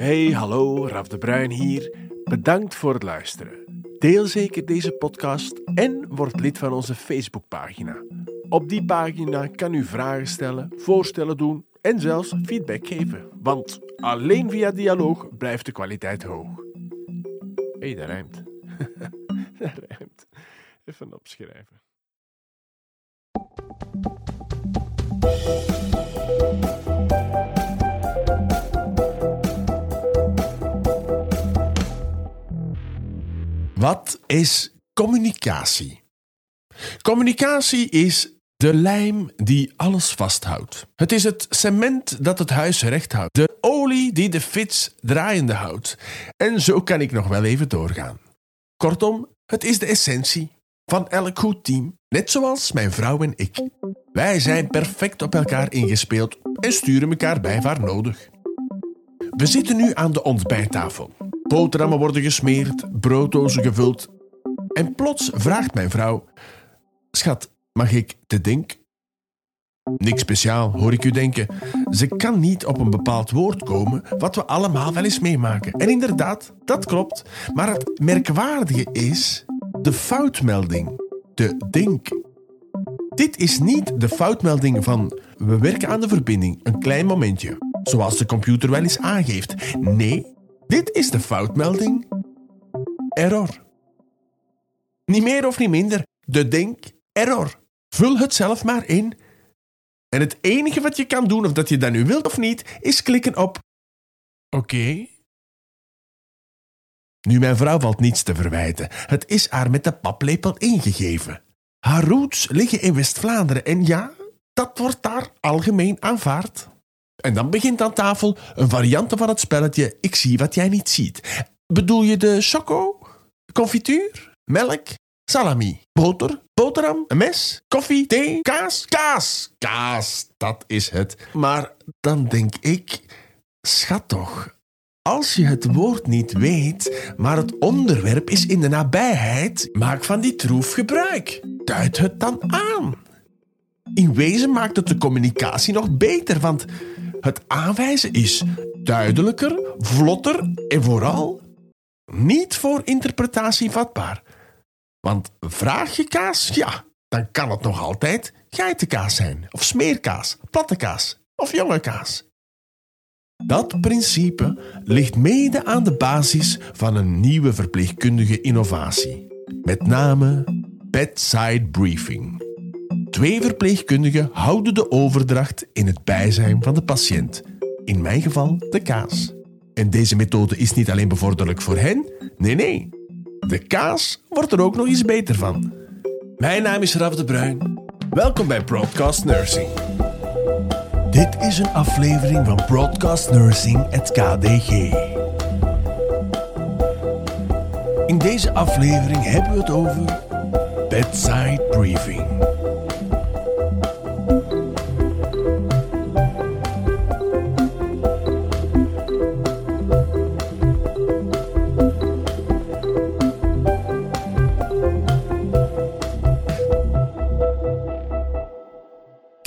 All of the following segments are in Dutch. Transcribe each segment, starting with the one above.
Hey, hallo, Raf de Bruin hier. Bedankt voor het luisteren. Deel zeker deze podcast en word lid van onze Facebookpagina. Op die pagina kan u vragen stellen, voorstellen doen en zelfs feedback geven. Want alleen via dialoog blijft de kwaliteit hoog. Hey, dat rijmt. dat rijmt. Even opschrijven. Wat is communicatie? Communicatie is de lijm die alles vasthoudt. Het is het cement dat het huis recht houdt. De olie die de fiets draaiende houdt. En zo kan ik nog wel even doorgaan. Kortom, het is de essentie van elk goed team, net zoals mijn vrouw en ik. Wij zijn perfect op elkaar ingespeeld en sturen elkaar bij waar nodig. We zitten nu aan de ontbijttafel. Boterhammen worden gesmeerd, brooddozen gevuld. En plots vraagt mijn vrouw: Schat, mag ik te denk? Niks speciaal, hoor ik u denken. Ze kan niet op een bepaald woord komen, wat we allemaal wel eens meemaken. En inderdaad, dat klopt. Maar het merkwaardige is de foutmelding, de denk. Dit is niet de foutmelding van we werken aan de verbinding, een klein momentje, zoals de computer wel eens aangeeft. Nee, dit is de foutmelding error. Niet meer of niet minder, de denk error. Vul het zelf maar in. En het enige wat je kan doen, of dat je dat nu wilt of niet, is klikken op Oké. Nu, mijn vrouw valt niets te verwijten. Het is haar met de paplepel ingegeven. Haar roots liggen in West-Vlaanderen en ja, dat wordt daar algemeen aanvaard. En dan begint aan tafel een variant van het spelletje Ik zie wat jij niet ziet. Bedoel je de choco, confituur, melk, salami, boter, boterham, een mes, koffie, thee, kaas, kaas, kaas, dat is het. Maar dan denk ik, schat toch, als je het woord niet weet, maar het onderwerp is in de nabijheid, maak van die troef gebruik. Duid het dan aan. In wezen maakt het de communicatie nog beter, want het aanwijzen is duidelijker, vlotter en vooral niet voor interpretatie vatbaar. Want vraag je kaas, ja, dan kan het nog altijd geitenkaas zijn, of smeerkaas, platte kaas of jonge kaas. Dat principe ligt mede aan de basis van een nieuwe verpleegkundige innovatie, met name bedside briefing. Twee verpleegkundigen houden de overdracht in het bijzijn van de patiënt, in mijn geval de kaas. En deze methode is niet alleen bevorderlijk voor hen, nee, nee. De kaas wordt er ook nog eens beter van. Mijn naam is Raf de Bruin. Welkom bij Broadcast Nursing. Dit is een aflevering van Broadcast Nursing, het KDG. In deze aflevering hebben we het over bedside briefing.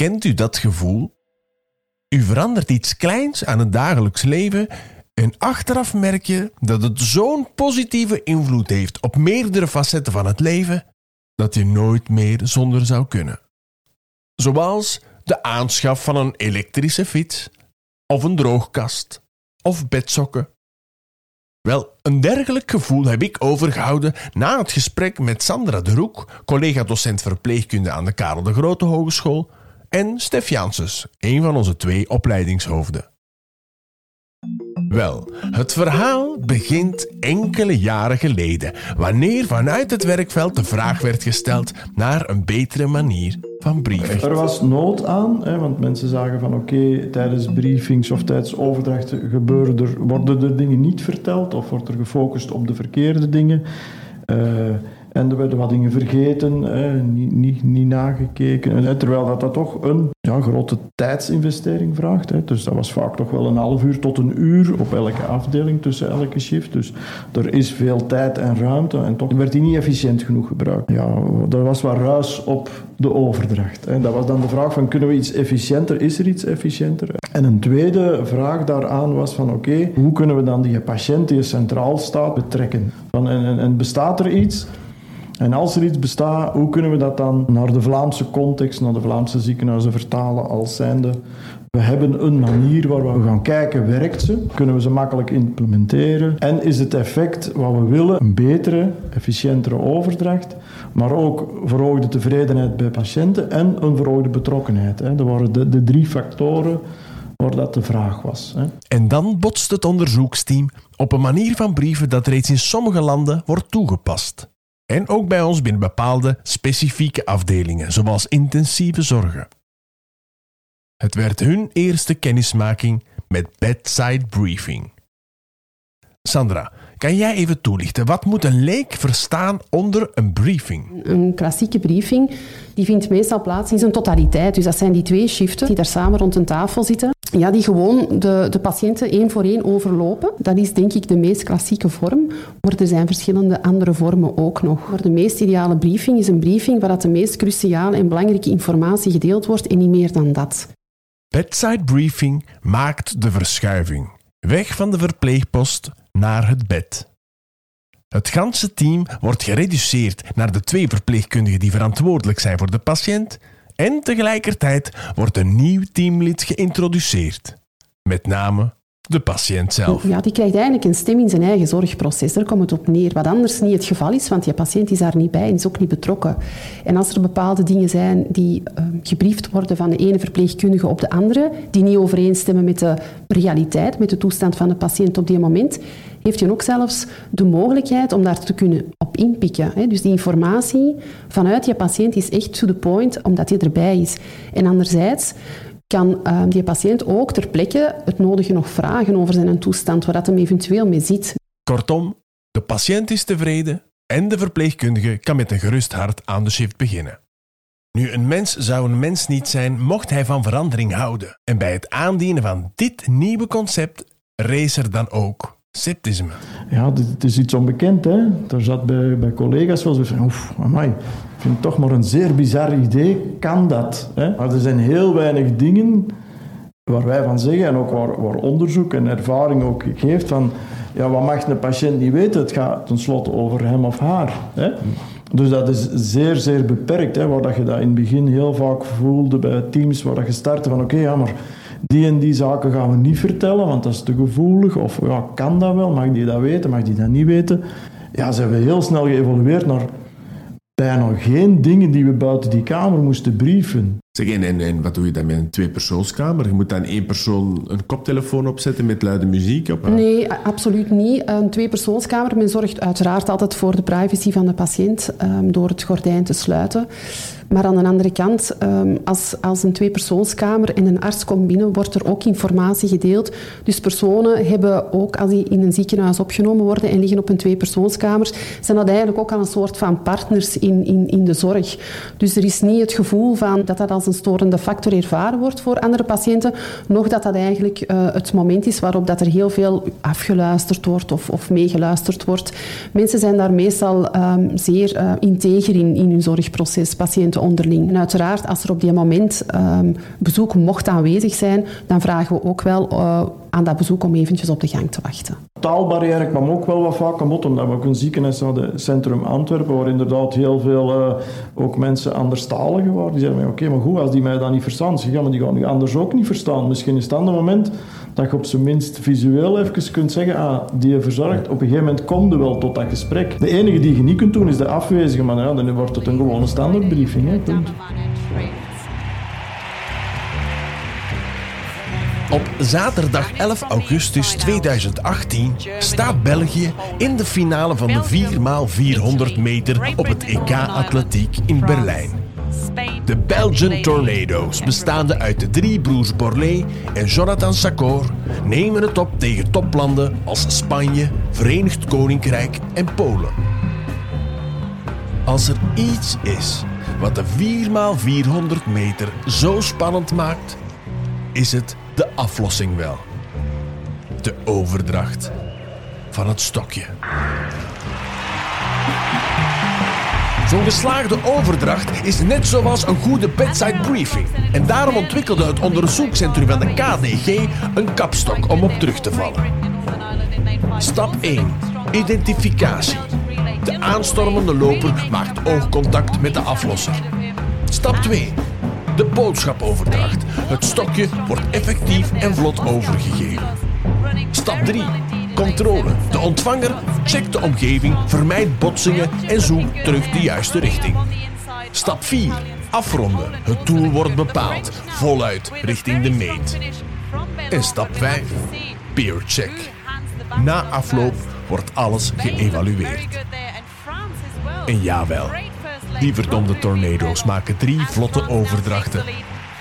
Kent u dat gevoel? U verandert iets kleins aan het dagelijks leven en achteraf merk je dat het zo'n positieve invloed heeft op meerdere facetten van het leven dat je nooit meer zonder zou kunnen. Zoals de aanschaf van een elektrische fiets, of een droogkast, of bedsokken. Wel, een dergelijk gevoel heb ik overgehouden na het gesprek met Sandra de Roek, collega-docent verpleegkunde aan de Karel de Grote Hogeschool, en Stef Janssens, een van onze twee opleidingshoofden. Wel, het verhaal begint enkele jaren geleden, wanneer vanuit het werkveld de vraag werd gesteld naar een betere manier van brieven. Er was nood aan, hè, want mensen zagen van oké, tijdens briefings of tijdens overdrachten gebeuren er, worden er dingen niet verteld of wordt er gefocust op de verkeerde dingen. Uh, En er werden wat dingen vergeten, niet, niet, niet nagekeken. En, terwijl dat, dat toch een ja, grote tijdsinvestering vraagt. Hè. Dus dat was vaak toch wel een half uur tot een uur op elke afdeling tussen elke shift. Dus er is veel tijd en ruimte. En toch werd die niet efficiënt genoeg gebruikt. Ja, er was wat ruis op de overdracht. Dat was dan de vraag van kunnen we iets efficiënter? Is er iets efficiënter? En een tweede vraag daaraan was van oké, hoe kunnen we dan die patiënt die centraal staat betrekken? Van, en bestaat er iets? En als er iets bestaat, hoe kunnen we dat dan naar de Vlaamse context, naar de Vlaamse ziekenhuizen vertalen als zijnde we hebben een manier waar we gaan kijken, werkt ze? Kunnen we ze makkelijk implementeren? En is het effect wat we willen een betere, efficiëntere overdracht, maar ook verhoogde tevredenheid bij patiënten en een verhoogde betrokkenheid? Dat waren de, de drie factoren waar dat de vraag was. En dan botst het onderzoeksteam op een manier van brieven dat reeds in sommige landen wordt toegepast. En ook bij ons binnen bepaalde specifieke afdelingen, zoals intensieve zorgen. Het werd hun eerste kennismaking met bedside briefing. Sandra, kan jij even toelichten? Wat moet een leek verstaan onder een briefing? Een klassieke briefing die vindt meestal plaats in zijn totaliteit. Dus dat zijn die twee shiften die daar samen rond een tafel zitten. Ja, die gewoon de, de patiënten één voor één overlopen. Dat is denk ik de meest klassieke vorm. Maar er zijn verschillende andere vormen ook nog. Maar de meest ideale briefing is een briefing waar dat de meest cruciale en belangrijke informatie gedeeld wordt en niet meer dan dat. Bedside briefing maakt de verschuiving. Weg van de verpleegpost naar het bed. Het ganse team wordt gereduceerd naar de twee verpleegkundigen die verantwoordelijk zijn voor de patiënt en tegelijkertijd wordt een nieuw teamlid geïntroduceerd. Met name de patiënt zelf. Ja, die krijgt eigenlijk een stem in zijn eigen zorgproces. Daar komt het op neer. Wat anders niet het geval is, want die patiënt is daar niet bij en is ook niet betrokken. En als er bepaalde dingen zijn die uh, gebriefd worden van de ene verpleegkundige op de andere, die niet overeenstemmen met de realiteit, met de toestand van de patiënt op die moment, heeft je ook zelfs de mogelijkheid om daar te kunnen op inpikken. Dus die informatie vanuit je patiënt is echt to the point, omdat hij erbij is. En anderzijds kan uh, die patiënt ook ter plekke het nodige nog vragen over zijn toestand, waar dat hem eventueel mee ziet. Kortom, de patiënt is tevreden en de verpleegkundige kan met een gerust hart aan de shift beginnen. Nu, een mens zou een mens niet zijn mocht hij van verandering houden. En bij het aandienen van dit nieuwe concept rees er dan ook sceptisme. Ja, het is iets onbekend. Hè? Er zat bij, bij collega's wel zo van, oef, amai, ik vind het toch maar een zeer bizar idee. Kan dat? Hè? Maar er zijn heel weinig dingen waar wij van zeggen, en ook waar, waar onderzoek en ervaring ook geeft, van ja, wat mag een patiënt niet weten? Het gaat tenslotte over hem of haar. Hè? Dus dat is zeer, zeer beperkt. Hè, waar dat je dat in het begin heel vaak voelde bij teams waar dat je startte van oké, ja, maar die en die zaken gaan we niet vertellen, want dat is te gevoelig. Of ja, kan dat wel? Mag die dat weten? Mag die dat niet weten? Ja, ze hebben heel snel geëvolueerd naar bijna geen dingen die we buiten die kamer moesten brieven. Zeg, en, en, wat doe je dan met een tweepersoonskamer? Je moet dan één persoon een koptelefoon opzetten met luide muziek op? Nee, absoluut niet. Een tweepersoonskamer, men zorgt uiteraard altijd voor de privacy van de patiënt um, door het gordijn te sluiten. Maar aan de andere kant, um, als, als een tweepersoonskamer en een arts komt binnen, wordt er ook informatie gedeeld. Dus personen hebben ook, als die in een ziekenhuis opgenomen worden en liggen op een tweepersoonskamer, zijn dat eigenlijk ook al een soort van partners in, in, in de zorg. Dus er is niet het gevoel van dat dat als een storende factor ervaren wordt voor andere patiënten, nog dat dat eigenlijk uh, het moment is waarop dat er heel veel afgeluisterd wordt of, of meegeluisterd wordt. Mensen zijn daar meestal um, zeer uh, integer in, in hun zorgproces, patiënten onderling. En uiteraard, als er op die moment um, bezoek mocht aanwezig zijn, dan vragen we ook wel uh, aan dat bezoek om eventjes op de gang te wachten. Taalbarrière kwam ook wel wat vaak aan omdat we ook een ziekenhuis hadden, Centrum Antwerpen, waar inderdaad heel veel uh, ook mensen anderstaligen waren. Die zeiden, oké, maar goed, als die mij dan niet verstaan, zeg, ja, maar die gaan nu anders ook niet verstaan. Misschien is het dan het moment dat je op zijn minst visueel even kunt zeggen, ah, die je verzorgt, op een gegeven moment komt er wel tot dat gesprek. De enige die je niet kunt doen, is de afwezige, maar ja, dan wordt het een gewone standaardbriefing. Hè. Op zaterdag 11 augustus 2018 staat België in de finale van de 4x400 meter op het EK Atletiek in Berlijn. De Belgian Tornadoes, bestaande uit de drie broers Borlée en Jonathan Sakor, nemen het op tegen toplanden als Spanje, Verenigd Koninkrijk en Polen. Als er iets is wat de 4x400 meter zo spannend maakt, is het de aflossing wel. De overdracht van het stokje. Zo'n geslaagde overdracht is net zoals een goede bedside briefing. En daarom ontwikkelde het onderzoekscentrum van de KDG een kapstok om op terug te vallen. Stap 1. Identificatie. De aanstormende loper maakt oogcontact met de aflosser. Stap 2. De boodschapoverdracht. Het stokje wordt effectief en vlot overgegeven. Stap 3. Controle. De ontvanger checkt de omgeving, vermijdt botsingen en zoekt terug de juiste richting. Stap 4. Afronden. Het doel wordt bepaald. Voluit richting de meet. En stap 5. Peer check. Na afloop wordt alles geëvalueerd. En jawel, die verdomde tornado's maken drie vlotte overdrachten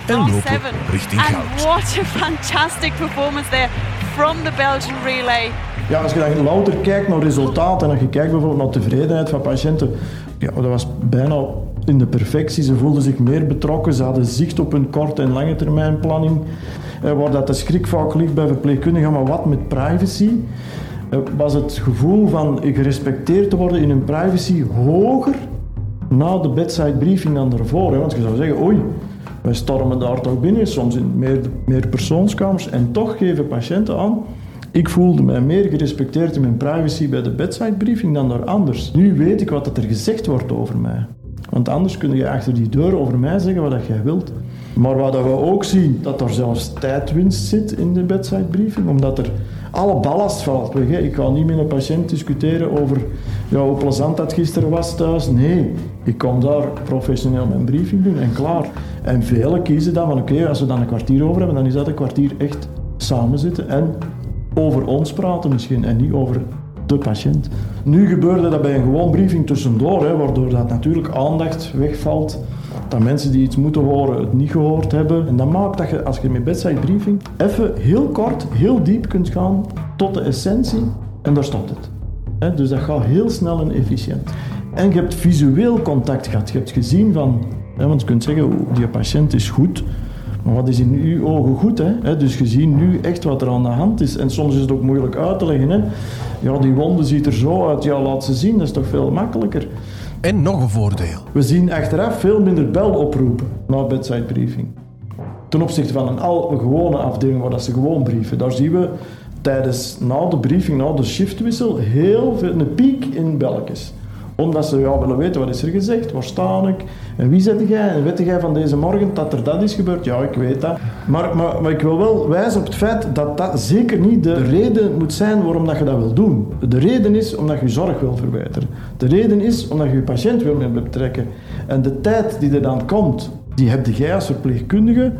en lopen richting goud. what fantastic performance there from the Belgian relay. Ja, als je dan louter kijkt naar resultaten en als je kijkt bijvoorbeeld naar tevredenheid van patiënten, ja, dat was bijna in de perfectie. Ze voelden zich meer betrokken, ze hadden zicht op hun korte en lange termijn planning. Eh, waar dat de schrik ligt bij verpleegkundigen, maar wat met privacy? Eh, was het gevoel van gerespecteerd te worden in hun privacy hoger na de bedside briefing dan daarvoor? Want je zou zeggen, oei, wij stormen daar toch binnen, soms in meer, meer persoonskamers, en toch geven patiënten aan ik voelde mij meer gerespecteerd in mijn privacy bij de bedside briefing dan door anders. Nu weet ik wat er gezegd wordt over mij. Want anders kun je achter die deur over mij zeggen wat jij wilt. Maar wat we ook zien, dat er zelfs tijdwinst zit in de bedside briefing, omdat er alle ballast valt weg. Ik ga niet met een patiënt discussiëren over ja, hoe plezant dat gisteren was thuis. Nee, ik kom daar professioneel mijn briefing doen en klaar. En velen kiezen dan van oké, als we dan een kwartier over hebben, dan is dat een kwartier echt samen zitten en over ons praten misschien en niet over de patiënt. Nu gebeurde dat bij een gewoon briefing tussendoor, hè, waardoor dat natuurlijk aandacht wegvalt. Dat mensen die iets moeten horen het niet gehoord hebben. En dat maakt dat je als je met bedside briefing even heel kort, heel diep kunt gaan tot de essentie en daar stopt het. Dus dat gaat heel snel en efficiënt. En je hebt visueel contact gehad. Je hebt gezien van, want je kunt zeggen, "Oeh, die patiënt is goed. Maar wat is in uw ogen goed? Hè? Hè, Dus je ziet nu echt wat er aan de hand is. En soms is het ook moeilijk uit te leggen. Hè? Ja, die wonde ziet er zo uit. Ja, laat ze zien. Dat is toch veel makkelijker. En nog een voordeel. We zien achteraf veel minder beloproepen na bedside briefing. Ten opzichte van een, al, een gewone afdeling waar dat ze gewoon brieven. Daar zien we tijdens na de briefing, na de shiftwissel, heel veel, een piek in belletjes omdat ze ja, willen weten wat is er gezegd, waar sta ik en wie zit jij en weet jij van deze morgen dat er dat is gebeurd? Ja, ik weet dat. Maar, maar, maar ik wil wel wijzen op het feit dat dat zeker niet de reden moet zijn waarom dat je dat wil doen. De reden is omdat je zorg wil verbeteren. De reden is omdat je je patiënt wil mee betrekken. En de tijd die er dan komt, die heb jij als verpleegkundige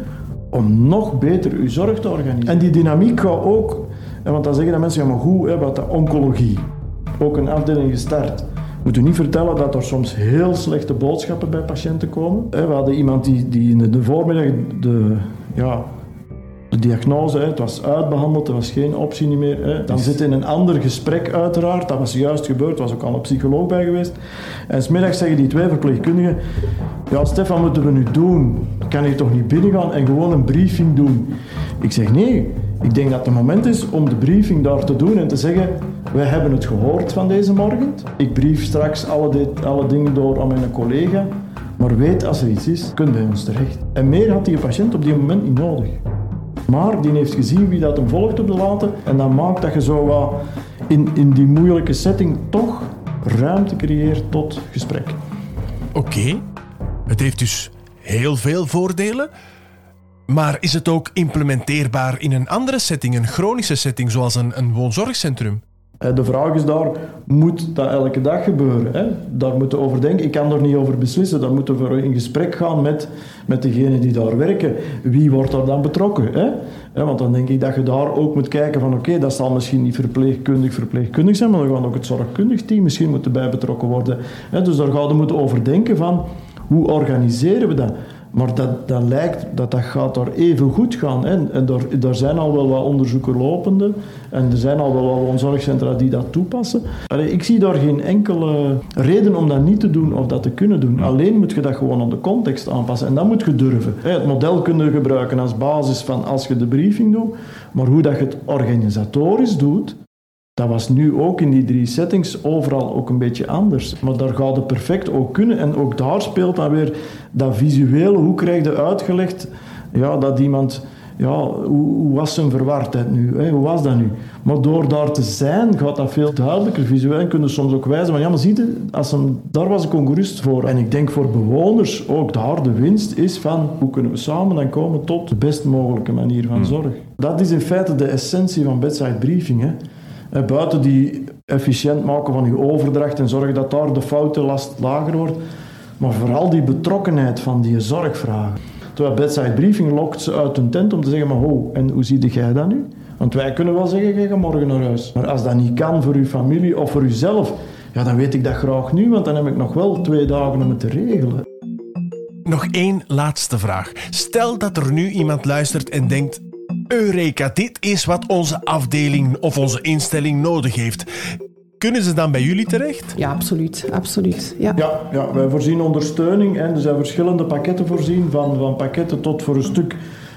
om nog beter je zorg te organiseren. En die dynamiek gaat ook, want dan zeggen de mensen, ja maar hè, wat de oncologie, ook een afdeling gestart. Moet u niet vertellen dat er soms heel slechte boodschappen bij patiënten komen. We hadden iemand die, die in de voormiddag de, ja, de diagnose, het was uitbehandeld, er was geen optie meer. Dan zit in een ander gesprek uiteraard, dat was juist gebeurd, er was ook al een psycholoog bij geweest. En smiddags zeggen die twee verpleegkundigen, ja Stefan, wat moeten we nu doen? Kan je toch niet binnengaan en gewoon een briefing doen? Ik zeg nee, ik denk dat het moment is om de briefing daar te doen en te zeggen, wij hebben het gehoord van deze morgen. Ik brief straks alle, alle dingen door aan mijn collega. Maar weet, als er iets is, kun je bij ons terecht. En meer had die patiënt op die moment niet nodig. Maar die heeft gezien wie dat hem volgt op de laten. En dat maakt dat je zo wat in, in die moeilijke setting toch ruimte creëert tot gesprek. Oké, het heeft dus heel veel voordelen. Maar is het ook implementeerbaar in een andere setting, een chronische setting, zoals een, een woonzorgcentrum? Eh, De vraag is daar, moet dat elke dag gebeuren? Hè? Daar moeten we over denken. Ik kan er niet over beslissen. Daar moeten we in gesprek gaan met, met degenen die daar werken. Wie wordt daar dan betrokken? Hè? Want dan denk ik dat je daar ook moet kijken van oké, dat zal misschien niet verpleegkundig verpleegkundig zijn, maar dan gaat ook het zorgkundig team misschien moeten bij betrokken worden. Hè? Dus daar gaan we moeten over denken van hoe organiseren we dat? Maar dat, lijkt dat dat gaat daar even goed gaan. Hè. En daar zijn al wel wat onderzoeken lopende. En er zijn al wel wat woonzorgcentra die dat toepassen. Ik zie daar geen enkele reden om dat niet te doen of dat te kunnen doen. Alleen moet je dat gewoon aan de context aanpassen. En dat moet je durven. Het model kun je gebruiken als basis van als je de briefing doet. Maar hoe dat je het organisatorisch doet, dat was nu ook in die drie settings overal ook een beetje anders. Maar daar gaat het perfect ook kunnen. En ook daar speelt dan weer dat visuele. Hoe krijg je uitgelegd ja, dat iemand... Ja, hoe, hoe was zijn verwardheid nu? Hè? Hoe was dat nu? Maar door daar te zijn gaat dat veel duidelijker. Visueel kunnen soms ook wijzen. Maar ja, maar zie je, als een, daar was ik ongerust voor. En ik denk voor bewoners ook daar de winst is van hoe kunnen we samen dan komen tot de best mogelijke manier van zorg. Dat is in feite de essentie van bedside briefing. Hè? Buiten die efficiënt maken van je overdracht en zorgen dat daar de foutenlast lager wordt. Maar vooral die betrokkenheid van die zorgvragen. Terwijl bedside briefing lokt ze uit hun tent om te zeggen, maar ho, en hoe zie jij dat nu? Want wij kunnen wel zeggen, gaat morgen naar huis. Maar als dat niet kan voor uw familie of voor uzelf, ja, dan weet ik dat graag nu, want dan heb ik nog wel twee dagen om het te regelen. Nog één laatste vraag. Stel dat er nu iemand luistert en denkt: Eureka, dit is wat onze afdeling of onze instelling nodig heeft. Kunnen ze dan bij jullie terecht? Ja, absoluut. absoluut. Ja. Ja, ja, wij voorzien ondersteuning en er zijn verschillende pakketten voorzien, van, van pakketten tot voor een stuk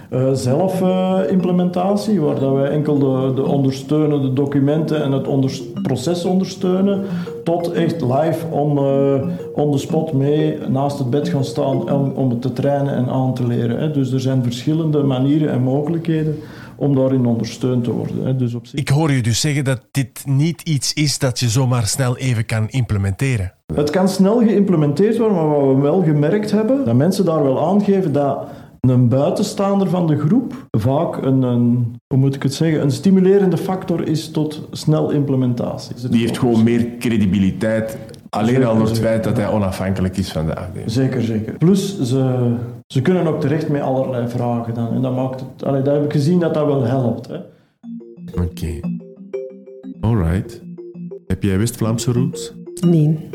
uh, zelfimplementatie, waar dat wij enkel de, de ondersteunende documenten en het onder, proces ondersteunen, tot echt live on, uh, on the spot mee naast het bed gaan staan om, om het te trainen en aan te leren. Hè. Dus er zijn verschillende manieren en mogelijkheden om daarin ondersteund te worden. Hè. Dus op zich... Ik hoor je dus zeggen dat dit niet iets is dat je zomaar snel even kan implementeren. Het kan snel geïmplementeerd worden, maar wat we wel gemerkt hebben, dat mensen daar wel aangeven dat een buitenstaander van de groep vaak een, een, hoe moet ik het zeggen, een stimulerende factor is tot snel implementatie. Die heeft gewoon meer credibiliteit, alleen al door het feit dat hij onafhankelijk is van de afdeling. Zeker, zeker. Plus, ze, ze kunnen ook terecht met allerlei vragen dan. En dat maakt het, allee, dat heb ik gezien dat dat wel helpt. Oké. Okay. Alright. Heb jij West-Vlaamse roots? Nee.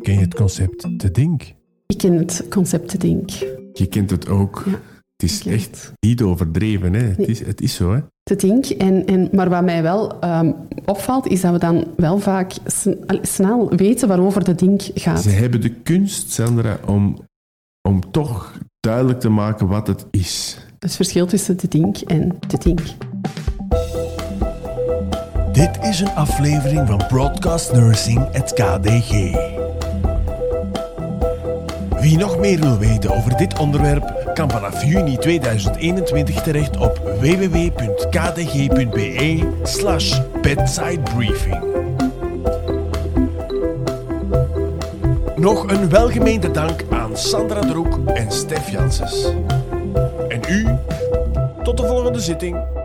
Ken je het concept te Dink? Ik ken het concept te Dink. Je kent het ook. het is echt niet overdreven. Hè? Het, is, het is zo. Hè? Te Dink. En, en, maar wat mij wel um, opvalt, is dat we dan wel vaak snel weten waarover de Dink gaat. Ze hebben de kunst, Sandra, om, om toch duidelijk te maken wat het is. Het verschil tussen de Dink en de Dink. Dit is een aflevering van Broadcast Nursing, het KDG. Wie nog meer wil weten over dit onderwerp, kan vanaf juni 2021 terecht op www.kdg.be slash bedsidebriefing. Nog een welgemeende dank aan Sandra Droek en Stef Janssens. En u, tot de volgende zitting.